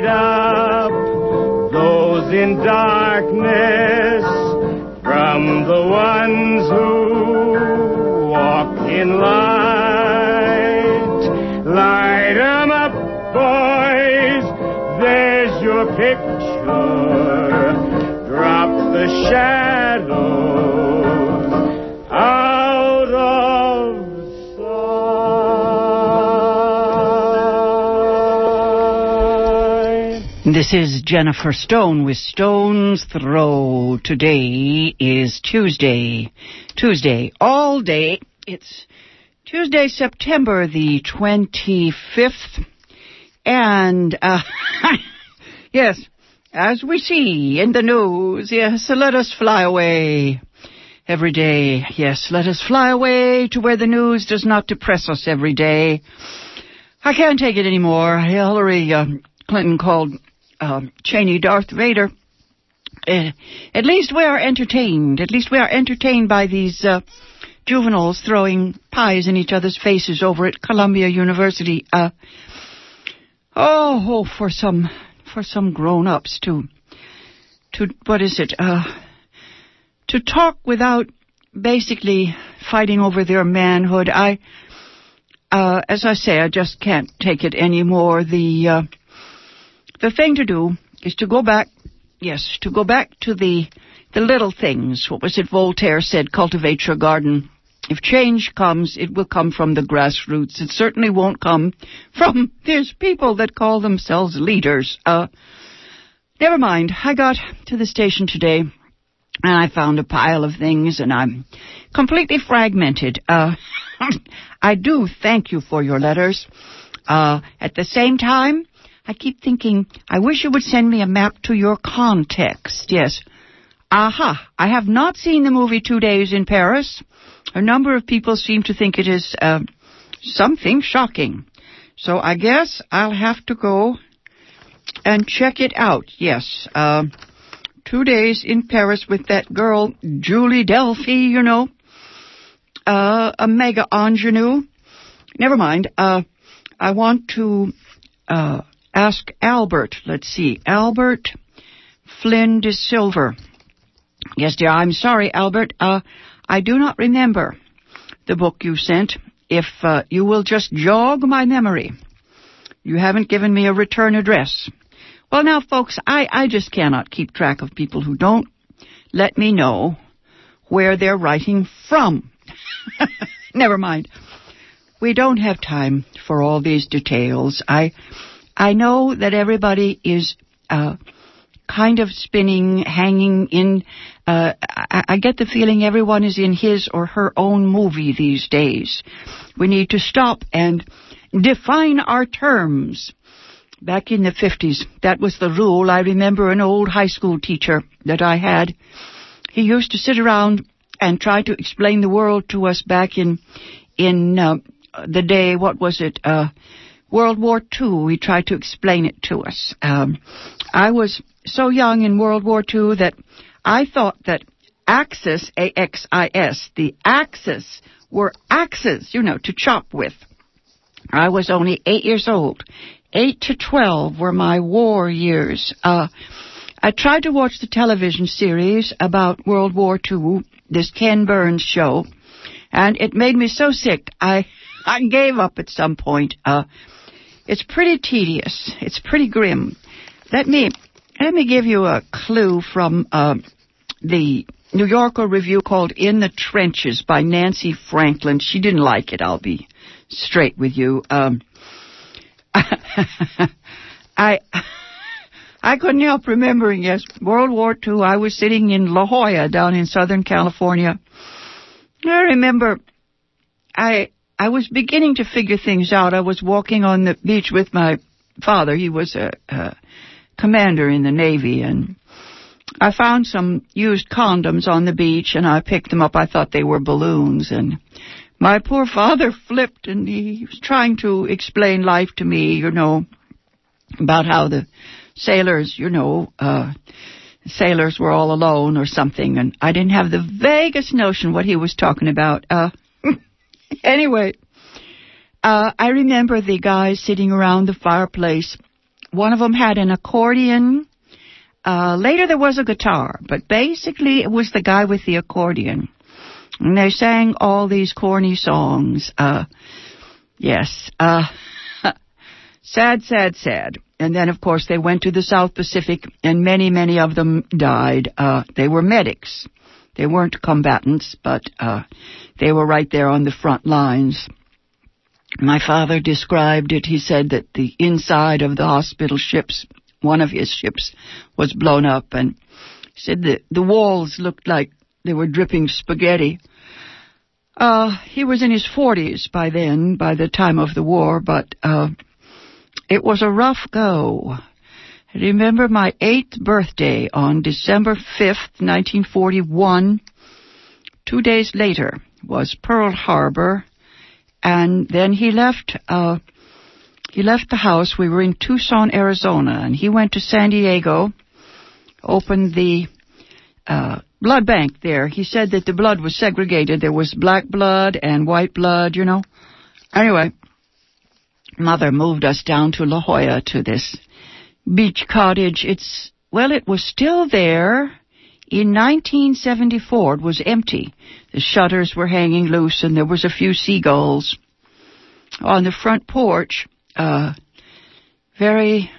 light up those in darkness This is Jennifer Stone with Stone's Throw. Today is Tuesday. Tuesday, all day. It's Tuesday, September the 25th. And, uh, yes, as we see in the news, yes, let us fly away every day. Yes, let us fly away to where the news does not depress us every day. I can't take it anymore. Hillary uh, Clinton called uh, Cheney Darth Vader. Uh, at least we are entertained. At least we are entertained by these uh, juveniles throwing pies in each other's faces over at Columbia University. Uh, oh, oh, for some for some grown-ups to to what is it? Uh, to talk without basically fighting over their manhood. I, uh, as I say, I just can't take it anymore. The uh, the thing to do is to go back, yes, to go back to the the little things. What was it Voltaire said? Cultivate your garden. If change comes, it will come from the grassroots. It certainly won't come from these people that call themselves leaders. Uh, never mind. I got to the station today and I found a pile of things and I'm completely fragmented. Uh, I do thank you for your letters. Uh, at the same time, I keep thinking, I wish you would send me a map to your context. Yes. Aha. I have not seen the movie Two Days in Paris. A number of people seem to think it is uh, something shocking. So I guess I'll have to go and check it out. Yes. Uh, two days in Paris with that girl, Julie Delpy, you know. Uh, a mega ingenue. Never mind. Uh, I want to uh, ask Albert. Let's see. Albert Flynn DeSilver. Yes, dear. I'm sorry, Albert. Uh, I do not remember the book you sent. If uh, you will just jog my memory. You haven't given me a return address. Well, now, folks, I, I just cannot keep track of people who don't let me know where they're writing from. Never mind. We don't have time for all these details. I, I know that everybody is uh, kind of spinning, hanging in. Uh, I, I get the feeling everyone is in his or her own movie these days. We need to stop and define our terms. Back in the 50s, that was the rule. I remember an old high school teacher that I had. He used to sit around and try to explain the world to us back in in uh, the day. What was it? Uh, World War II. He tried to explain it to us. Um, I was so young in World War II that I thought that Axis, A-X-I-S, the Axis were axes, you know, to chop with. I was only eight years old. Eight to twelve were my war years. Uh, I tried to watch the television series about World War II, this Ken Burns show, and it made me so sick I I gave up at some point. Uh, it's pretty tedious. It's pretty grim. Let me let me give you a clue from uh, the New Yorker review called "In the Trenches" by Nancy Franklin. She didn't like it. I'll be straight with you. Um, I I couldn't help remembering. Yes, World War II. I was sitting in La Jolla down in Southern California. I remember. I I was beginning to figure things out. I was walking on the beach with my father. He was a, a commander in the Navy, and I found some used condoms on the beach, and I picked them up. I thought they were balloons, and my poor father flipped, and he was trying to explain life to me, you know, about how the sailors, you know, uh, sailors were all alone or something, and I didn't have the vaguest notion what he was talking about. Uh, anyway, uh, I remember the guys sitting around the fireplace one of them had an accordion. Uh, later there was a guitar, but basically it was the guy with the accordion. And they sang all these corny songs. Uh, yes. Uh, sad, sad, sad. And then, of course, they went to the South Pacific, and many, many of them died. Uh, they were medics. They weren't combatants, but uh, they were right there on the front lines. My father described it. He said that the inside of the hospital ships, one of his ships, was blown up, and said that the walls looked like they were dripping spaghetti. Uh, he was in his 40s by then, by the time of the war, but uh, it was a rough go. I remember my eighth birthday on December 5th, 1941. Two days later was Pearl Harbor, and then he left. Uh, he left the house. We were in Tucson, Arizona, and he went to San Diego, opened the uh, blood bank there. He said that the blood was segregated. There was black blood and white blood, you know. Anyway, mother moved us down to La Jolla to this beach cottage. It's, well, it was still there. In 1974, it was empty. The shutters were hanging loose and there was a few seagulls. On the front porch, uh, very,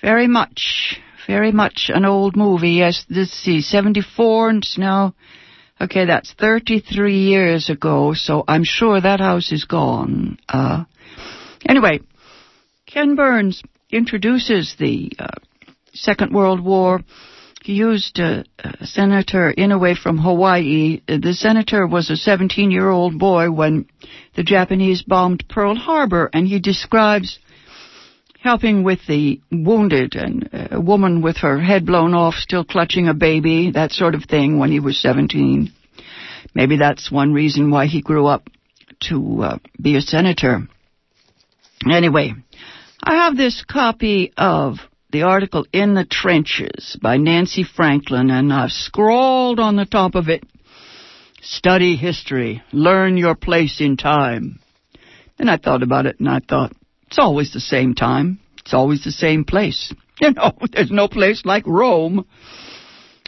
very much, very much an old movie. Yes, let's see, 74 and now, okay, that's 33 years ago, so I'm sure that house is gone. Uh, Anyway, Ken Burns introduces the uh, Second World War. Used uh, Senator Inouye from Hawaii. The senator was a 17 year old boy when the Japanese bombed Pearl Harbor, and he describes helping with the wounded and a woman with her head blown off, still clutching a baby, that sort of thing, when he was 17. Maybe that's one reason why he grew up to uh, be a senator. Anyway, I have this copy of the article In the Trenches by Nancy Franklin, and I've scrawled on the top of it Study history, learn your place in time. And I thought about it and I thought, it's always the same time, it's always the same place. You know, there's no place like Rome.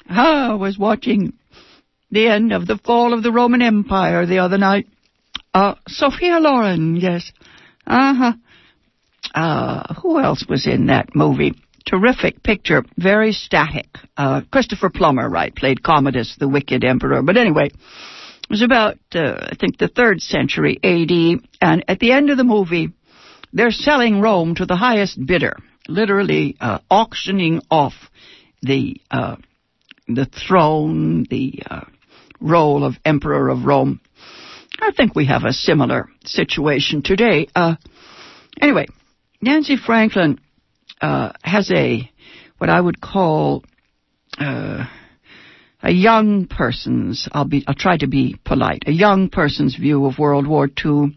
I was watching the end of the fall of the Roman Empire the other night. Uh, Sophia Loren, yes. Uh-huh. Uh, who else was in that movie? Terrific picture, very static. Uh, Christopher Plummer, right, played Commodus, the wicked emperor. But anyway, it was about, uh, I think, the third century AD, and at the end of the movie, they're selling Rome to the highest bidder, literally uh, auctioning off the uh, the throne, the uh, role of emperor of Rome. I think we have a similar situation today. Uh, anyway, Nancy Franklin uh, has a what I would call uh, a young person's. I'll be. I'll try to be polite. A young person's view of World War II.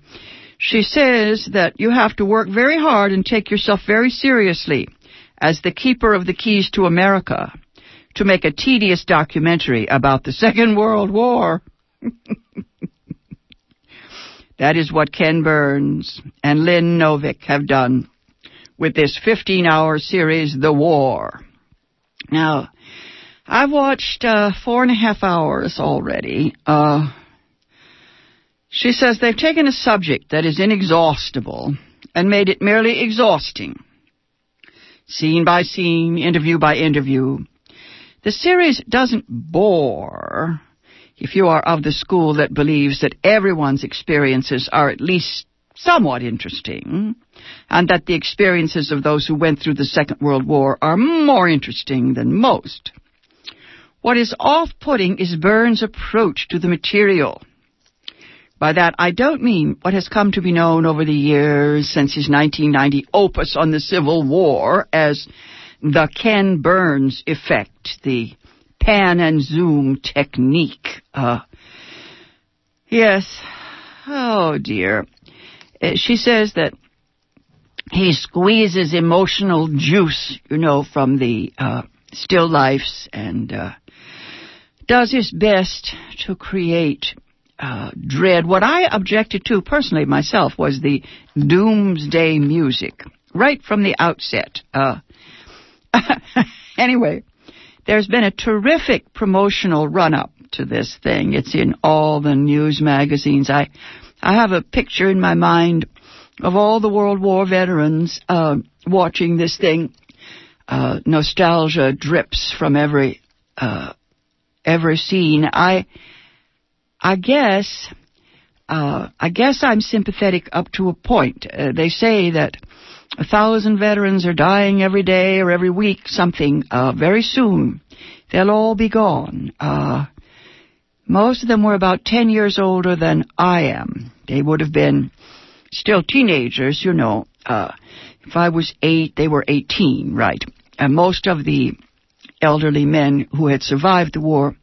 She says that you have to work very hard and take yourself very seriously as the keeper of the keys to America to make a tedious documentary about the Second World War. that is what Ken Burns and Lynn Novick have done with this 15 hour series, The War. Now, I've watched uh, four and a half hours already. Uh, she says they've taken a subject that is inexhaustible and made it merely exhausting. Scene by scene, interview by interview. The series doesn't bore if you are of the school that believes that everyone's experiences are at least somewhat interesting, and that the experiences of those who went through the Second World War are more interesting than most. What is off-putting is Burns' approach to the material. By that, I don't mean what has come to be known over the years since his 1990 opus on the Civil War as the Ken Burns effect, the pan and zoom technique. Uh, yes. Oh dear. Uh, she says that he squeezes emotional juice, you know, from the uh, still lifes and uh, does his best to create uh, dread. What I objected to personally myself was the doomsday music. right from the outset. Uh, anyway, there's been a terrific promotional run up to this thing. It's in all the news magazines. I, I have a picture in my mind of all the World War veterans uh, watching this thing. Uh, nostalgia drips from every uh, every scene. I I guess uh, I guess I'm sympathetic up to a point. Uh, they say that a thousand veterans are dying every day or every week, something. Uh, very soon, they'll all be gone. Uh, most of them were about ten years older than I am. They would have been still teenagers, you know. Uh, if I was eight, they were eighteen, right? And most of the elderly men who had survived the war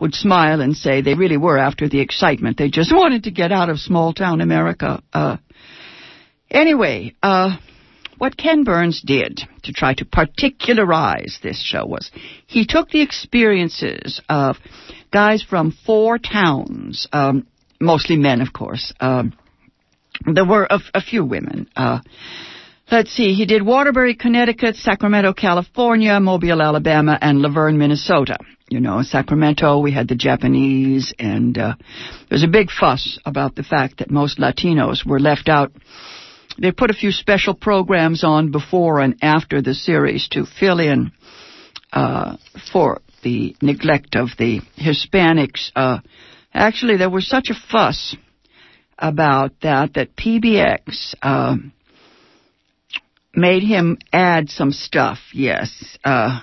would smile and say they really were after the excitement. They just wanted to get out of small town America. Uh, anyway, uh, what Ken Burns did to try to particularize this show was he took the experiences of guys from four towns, um, mostly men, of course. Um, there were a, a few women. Uh, let's see, he did Waterbury, Connecticut, Sacramento, California, Mobile, Alabama, and Luverne, Minnesota. You know, in Sacramento, we had the Japanese, and uh, there was a big fuss about the fact that most Latinos were left out. They put a few special programs on before and after the series to fill in uh, for the neglect of the Hispanics. Uh, actually, there was such a fuss about that that PBS uh, made him add some stuff. Yes. Uh,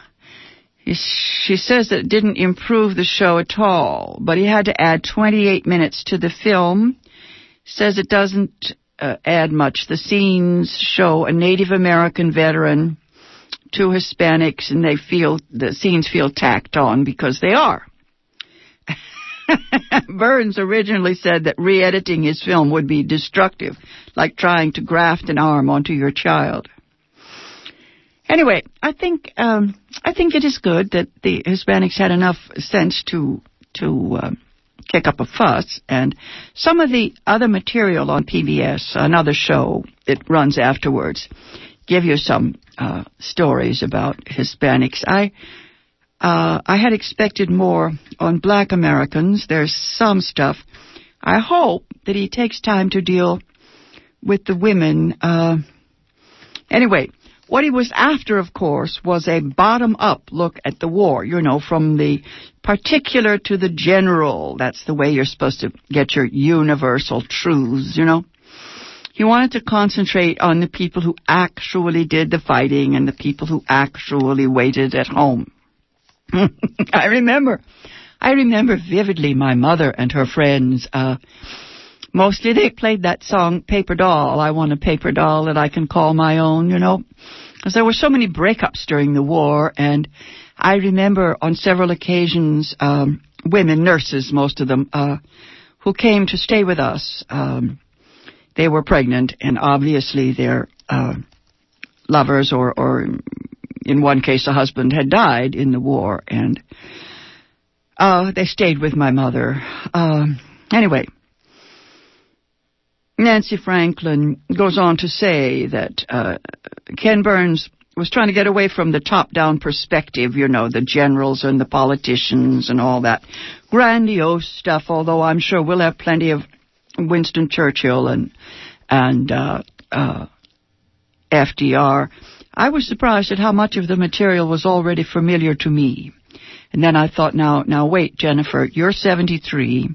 she says that it didn't improve the show at all, but he had to add 28 minutes to the film. Says it doesn't uh, add much. The scenes show a Native American veteran, two Hispanics, and they feel the scenes feel tacked on because they are. Burns originally said that re-editing his film would be destructive, like trying to graft an arm onto your child. Anyway, I think um, I think it is good that the Hispanics had enough sense to to uh, kick up a fuss, and some of the other material on PBS, another show that runs afterwards, give you some uh, stories about Hispanics. I uh, I had expected more on Black Americans. There's some stuff. I hope that he takes time to deal with the women. Uh, anyway, what he was after, of course, was a bottom up look at the war, you know, from the particular to the general. That's the way you're supposed to get your universal truths, you know. He wanted to concentrate on the people who actually did the fighting and the people who actually waited at home. I remember, I remember vividly my mother and her friends, uh, mostly they played that song Paper Doll. I want a paper doll that I can call my own, you know. Because there were so many breakups during the war, and I remember on several occasions um, women, nurses, most of them, uh, who came to stay with us. Um, they were pregnant, and obviously their uh, lovers, or, or in one case, a husband had died in the war, and uh, they stayed with my mother. Um, anyway, Nancy Franklin goes on to say that uh, Ken Burns was trying to get away from the top-down perspective, you know, the generals and the politicians and all that grandiose stuff. Although I'm sure we'll have plenty of Winston Churchill and and uh, uh, FDR. I was surprised at how much of the material was already familiar to me. And then I thought, now, now wait, Jennifer, you're 73.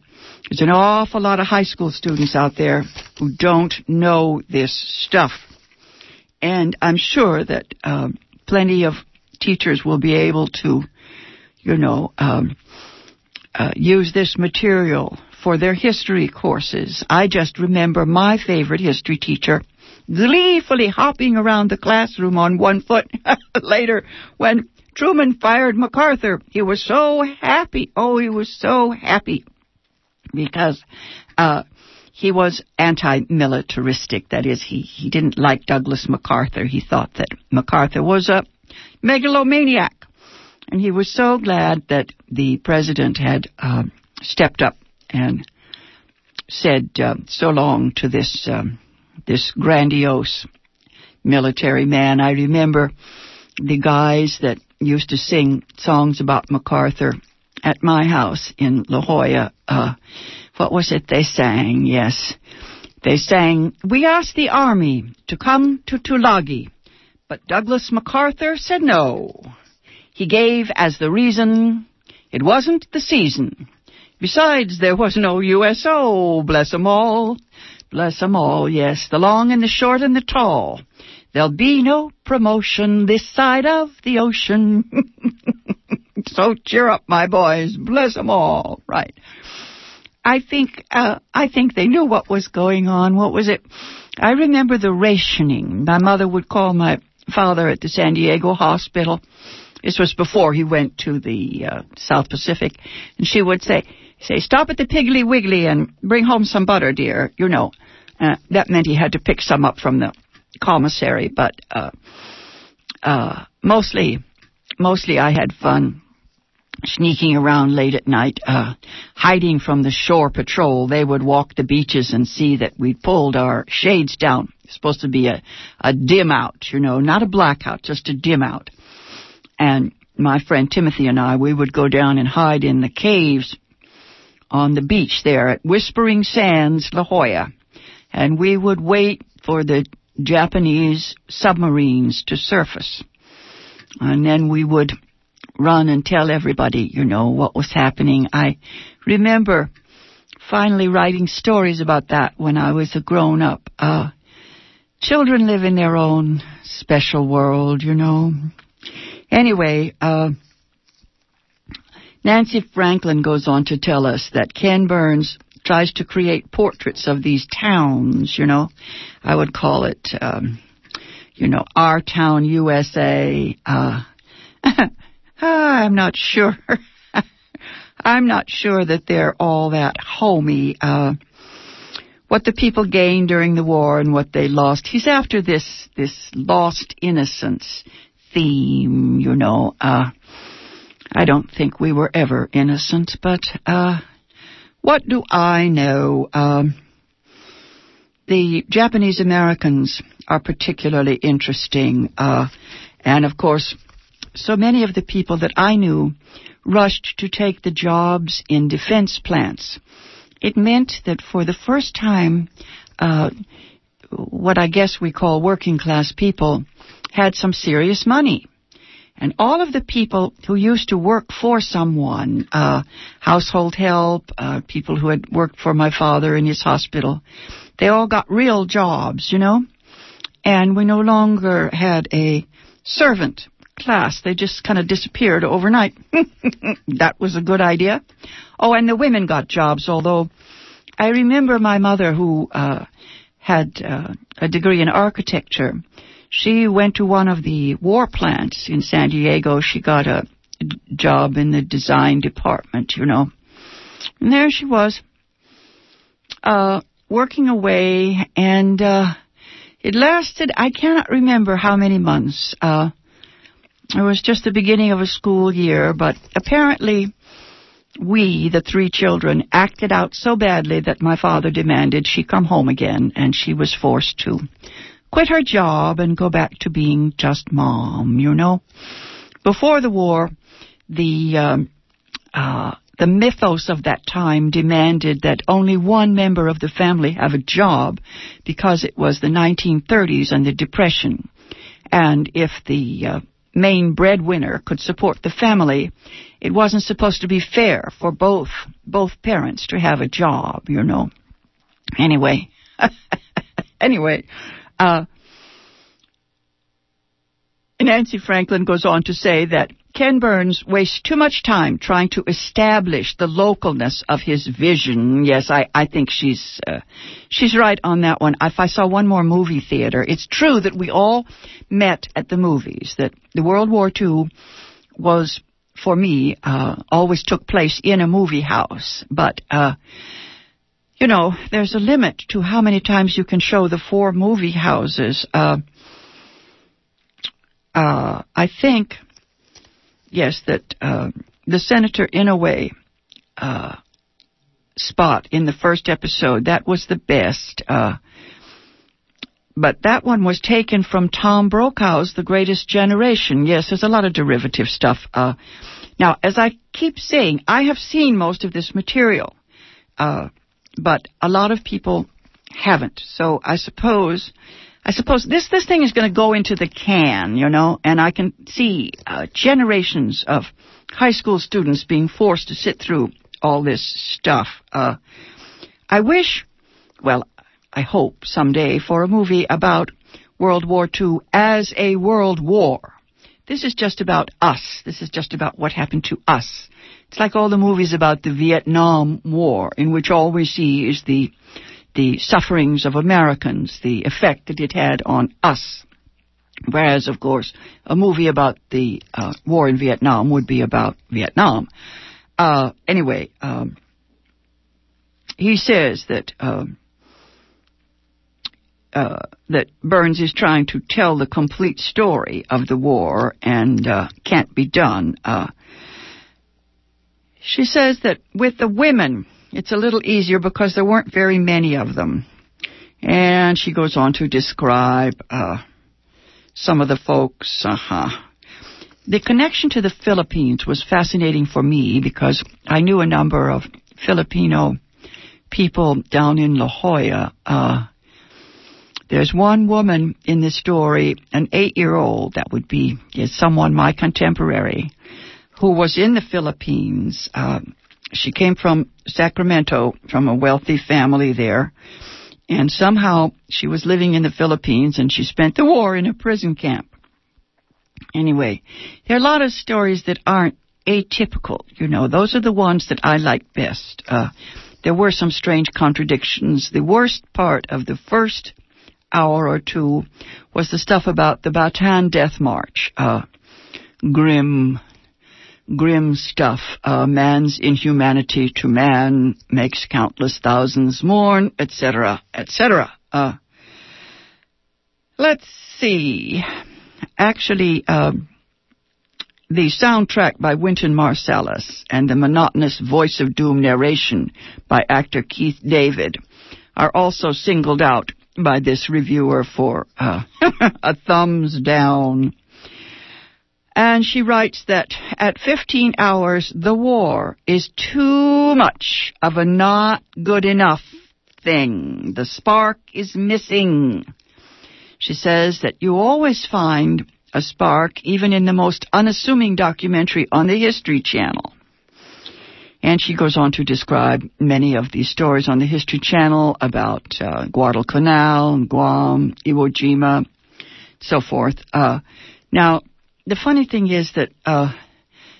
There's an awful lot of high school students out there who don't know this stuff. And I'm sure that uh, plenty of teachers will be able to, you know, um, uh, use this material for their history courses. I just remember my favorite history teacher gleefully hopping around the classroom on one foot later when Truman fired MacArthur. He was so happy. Oh, he was so happy because uh, he was anti-militaristic. That is, he, he didn't like Douglas MacArthur. He thought that MacArthur was a megalomaniac. And he was so glad that the president had uh, stepped up and said uh, so long to this um, this grandiose military man. I remember the guys that used to sing songs about MacArthur at my house in La Jolla. Uh, what was it they sang? Yes. They sang, We asked the army to come to Tulagi, but Douglas MacArthur said no. He gave as the reason it wasn't the season. Besides, there was no USO, bless 'em all. Bless 'em all, yes, the long and the short and the tall. There'll be no promotion this side of the ocean. so cheer up, my boys. Bless 'em all. Right. I think uh, I think they knew what was going on. What was it? I remember the rationing. My mother would call my father at the San Diego hospital. This was before he went to the uh, South Pacific, and she would say, "Say stop at the Piggly Wiggly and bring home some butter, dear." You know, uh, that meant he had to pick some up from the commissary, but uh, uh, mostly, mostly I had fun sneaking around late at night, uh, hiding from the shore patrol. They would walk the beaches and see that we'd pulled our shades down. It's supposed to be a, a dim out, you know, not a blackout, just a dim out. And my friend Timothy and I, we would go down and hide in the caves on the beach there at Whispering Sands, La Jolla. And we would wait for the Japanese submarines to surface. And then we would run and tell everybody, you know, what was happening. I remember finally writing stories about that when I was a grown up. Uh, children live in their own special world, you know. Anyway, uh, Nancy Franklin goes on to tell us that Ken Burns tries to create portraits of these towns, you know. I would call it, um, you know, our town USA. Uh, I'm not sure. I'm not sure that they're all that homey. Uh, what the people gained during the war and what they lost. He's after this this lost innocence theme, you know. Uh, I don't think we were ever innocent, but uh, what do I know? Um, the Japanese Americans are particularly interesting, uh, and of course, so many of the people that I knew rushed to take the jobs in defense plants. It meant that for the first time, uh, what I guess we call working class people had some serious money. And all of the people who used to work for someone, uh, household help, uh, people who had worked for my father in his hospital, they all got real jobs, you know? And we no longer had a servant class. They just kind of disappeared overnight. that was a good idea. Oh, and the women got jobs, although I remember my mother who uh, had uh, a degree in architecture. She went to one of the war plants in San Diego. She got a job in the design department, you know. And there she was, uh, working away, and uh, it lasted, I cannot remember how many months. Uh, it was just the beginning of a school year, but apparently we, the three children, acted out so badly that my father demanded she come home again, and she was forced to quit her job and go back to being just mom, you know. Before the war, the um, uh, the mythos of that time demanded that only one member of the family have a job because it was the 1930s and the Depression. And if the uh, main breadwinner could support the family, it wasn't supposed to be fair for both both parents to have a job, you know. Anyway, anyway, uh, Nancy Franklin goes on to say that Ken Burns wastes too much time trying to establish the localness of his vision. Yes, I, I think she's uh, she's right on that one. If I saw one more movie theater, it's true that we all met at the movies. That the World War II was for me uh, always took place in a movie house, but. Uh, you know, there's a limit to how many times you can show the four movie houses. Uh, uh, I think yes, that uh, the senator, Inouye, uh, spot in the first episode that was the best. Uh, but that one was taken from Tom Brokaw's The Greatest Generation. Yes, there's a lot of derivative stuff. Uh, now, as I keep saying, I have seen most of this material, but a lot of people haven't. So I suppose, I suppose this this thing is going to go into the can, you know, and I can see uh, generations of high school students being forced to sit through all this stuff. Uh, I wish, well, I hope someday for a movie about World War II as a world war. This is just about us. This is just about what happened to us. It's like all the movies about the Vietnam War, in which all we see is the the sufferings of Americans, the effect that it had on us. Whereas, of course, a movie about the uh, war in Vietnam would be about Vietnam. Uh, anyway, um, he says that um, uh, that Burns is trying to tell the complete story of the war and uh, can't be done. She says that with the women, it's a little easier because there weren't very many of them. And she goes on to describe uh, some of the folks. Uh-huh. The connection to the Philippines was fascinating for me because I knew a number of Filipino people down in La Jolla. Uh, there's one woman in this story, an eight-year-old that would be is someone my contemporary, who was in the Philippines. Uh, she came from Sacramento, from a wealthy family there, and somehow she was living in the Philippines and she spent the war in a prison camp. Anyway, there are a lot of stories that aren't atypical. You know, those are the ones that I like best. Uh, there were some strange contradictions. The worst part of the first hour or two was the stuff about the Bataan Death March. Uh, grim, grim stuff. Uh, man's inhumanity to man makes countless thousands mourn, etc., etc. Uh, let's see. Actually, uh, the soundtrack by Wynton Marsalis and the monotonous voice of doom narration by actor Keith David are also singled out by this reviewer for uh, a thumbs down. And she writes that at 15 hours, the war is too much of a not good enough thing. The spark is missing. She says that you always find a spark even in the most unassuming documentary on the History Channel. And she goes on to describe many of these stories on the History Channel about uh, Guadalcanal, Guam, Iwo Jima, so forth. Uh, now, the funny thing is that uh,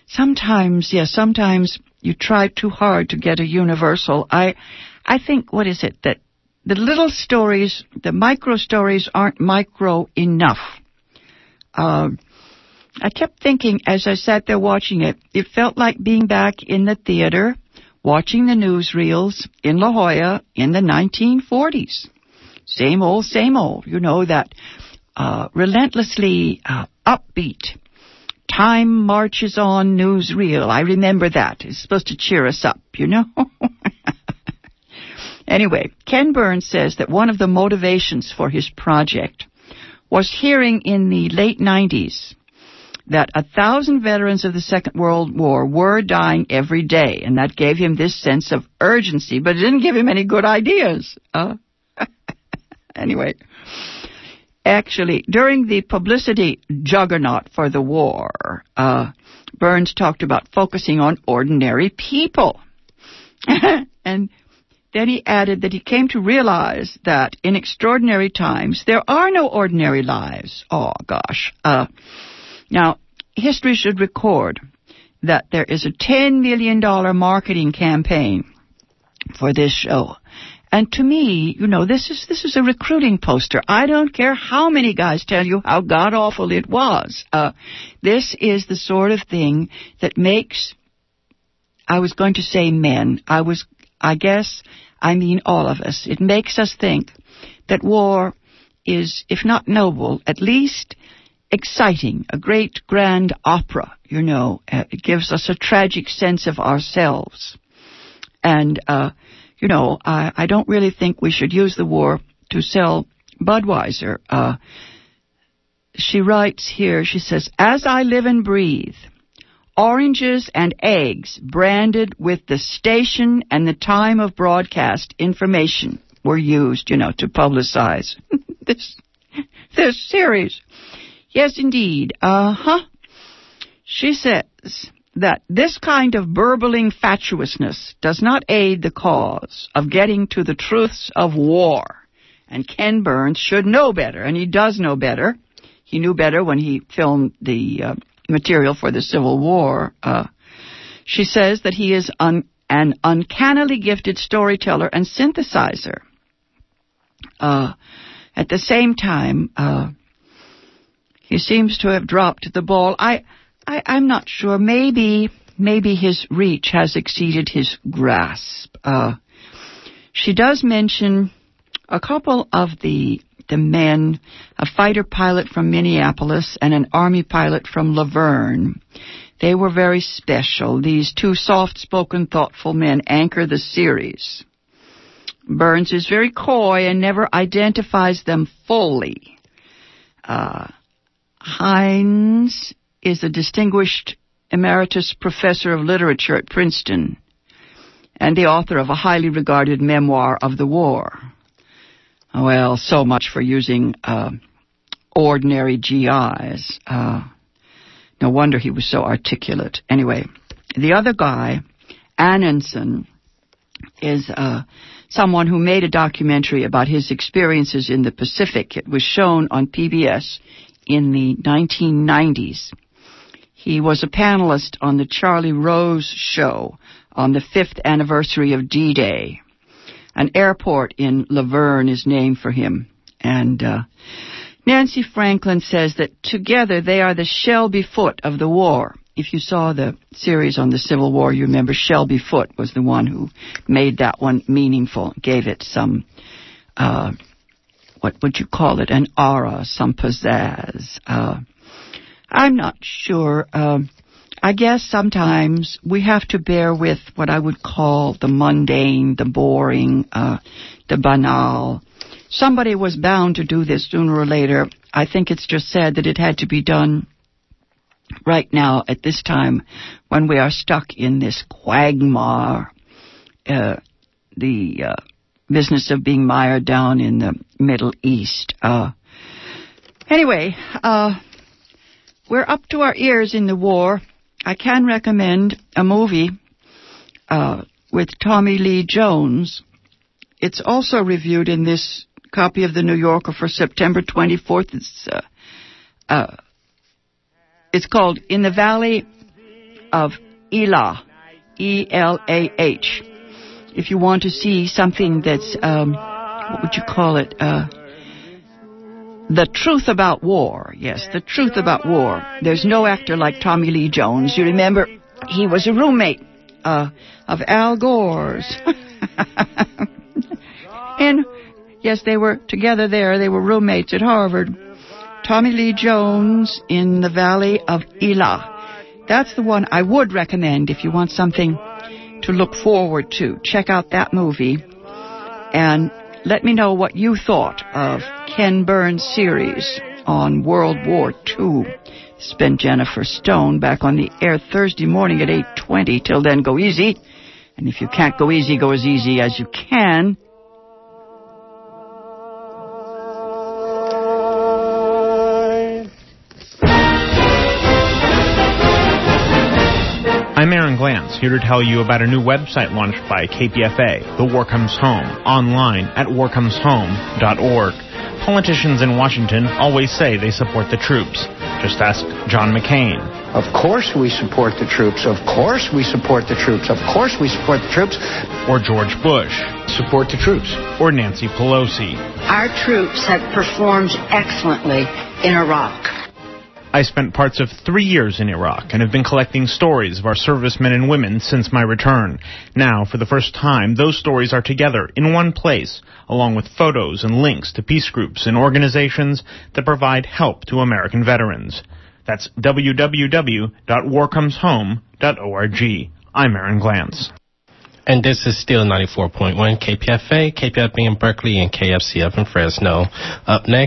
sometimes, yes, sometimes you try too hard to get a universal. I, I think, what is it that the little stories, the micro stories, aren't micro enough. Uh, I kept thinking as I sat there watching it, it felt like being back in the theater, watching the newsreels in La Jolla in the 1940s. Same old, same old. You know, that uh, relentlessly uh, upbeat, time marches on newsreel. I remember that. It's supposed to cheer us up, you know? anyway, Ken Burns says that one of the motivations for his project was hearing in the late 90s that a thousand veterans of the Second World War were dying every day, and that gave him this sense of urgency, but it didn't give him any good ideas. Uh, anyway, actually, during the publicity juggernaut for the war, uh, Burns talked about focusing on ordinary people. and then he added that he came to realize that in extraordinary times, there are no ordinary lives. Oh, gosh. Uh, now, history should record that there is a $10 million marketing campaign for this show. And to me, you know, this is this is a recruiting poster. I don't care how many guys tell you how god awful it was. Uh, this is the sort of thing that makes. I was going to say men. I was. I guess I mean all of us. It makes us think that war is, if not noble, at least exciting, a great grand opera, you know. Uh, it gives us a tragic sense of ourselves. And, uh, you know, I, I don't really think we should use the war to sell Budweiser. Uh, she writes here, she says, As I live and breathe, oranges and eggs branded with the station and the time of broadcast information were used, you know, to publicize this, this series. Yes, indeed. Uh huh. She says that this kind of burbling fatuousness does not aid the cause of getting to the truths of war. And Ken Burns should know better, and he does know better. He knew better when he filmed the uh, material for the Civil War. Uh, she says that he is un- an uncannily gifted storyteller and synthesizer. Uh, at the same time, uh, he seems to have dropped the ball. I, I, I'm not sure. Maybe, maybe his reach has exceeded his grasp. Uh, she does mention a couple of the the men, a fighter pilot from Minneapolis and an army pilot from Luverne. They were very special. These two soft-spoken, thoughtful men anchor the series. Burns is very coy and never identifies them fully. Uh, Hynes is a distinguished emeritus professor of literature at Princeton and the author of a highly regarded memoir of the war. Well, so much for using uh, ordinary GIs. Uh, no wonder he was so articulate. Anyway, the other guy, Aanenson, is uh, someone who made a documentary about his experiences in the Pacific. It was shown on PBS in the 1990s. He was a panelist on the Charlie Rose show on the fifth anniversary of D-Day. An airport in Luverne is named for him. And uh, Nancy Franklin says that together they are the Shelby Foote of the war. If you saw the series on the Civil War, you remember Shelby Foote was the one who made that one meaningful, gave it some, uh, what would you call it, an aura, some pizzazz. Uh, I'm not sure. Uh, I guess sometimes we have to bear with what I would call the mundane, the boring, uh, the banal. Somebody was bound to do this sooner or later. I think it's just sad that it had to be done right now at this time when we are stuck in this quagmire, uh, the uh, business of being mired down in the Middle East. Uh, anyway, uh, we're up to our ears in the war. I can recommend a movie uh, with Tommy Lee Jones. It's also reviewed in this copy of the New Yorker for September 24th. It's uh, uh, it's called In the Valley of Elah, E L A H. If you want to see something that's um, what would you call it? Uh, the truth about war. Yes, the truth about war. There's no actor like Tommy Lee Jones. You remember, he was a roommate uh, of Al Gore's. and yes, they were together there. They were roommates at Harvard. Tommy Lee Jones in the Valley of Elah. That's the one I would recommend if you want something to look forward to. Check out that movie and let me know what you thought of Ken Burns' series on World War II. It's been Jennifer Stone back on the air Thursday morning at 8.20. Till then, go easy. And if you can't go easy, go as easy as you can. I'm Aaron Glantz, here to tell you about a new website launched by KPFA, The War Comes Home, online at warcomeshome.org. Politicians in Washington always say they support the troops. Just ask John McCain. Of course we support the troops. Of course we support the troops. Of course we support the troops. Or George Bush. Support the troops. Or Nancy Pelosi. Our troops have performed excellently in Iraq. I spent parts of three years in Iraq and have been collecting stories of our servicemen and women since my return. Now, for the first time, those stories are together in one place, along with photos and links to peace groups and organizations that provide help to American veterans. That's www.warcomeshome.org. I'm Aaron Glantz. And this is still 94.1 KPFA, KPFB in Berkeley, and KFCF in Fresno. Up next,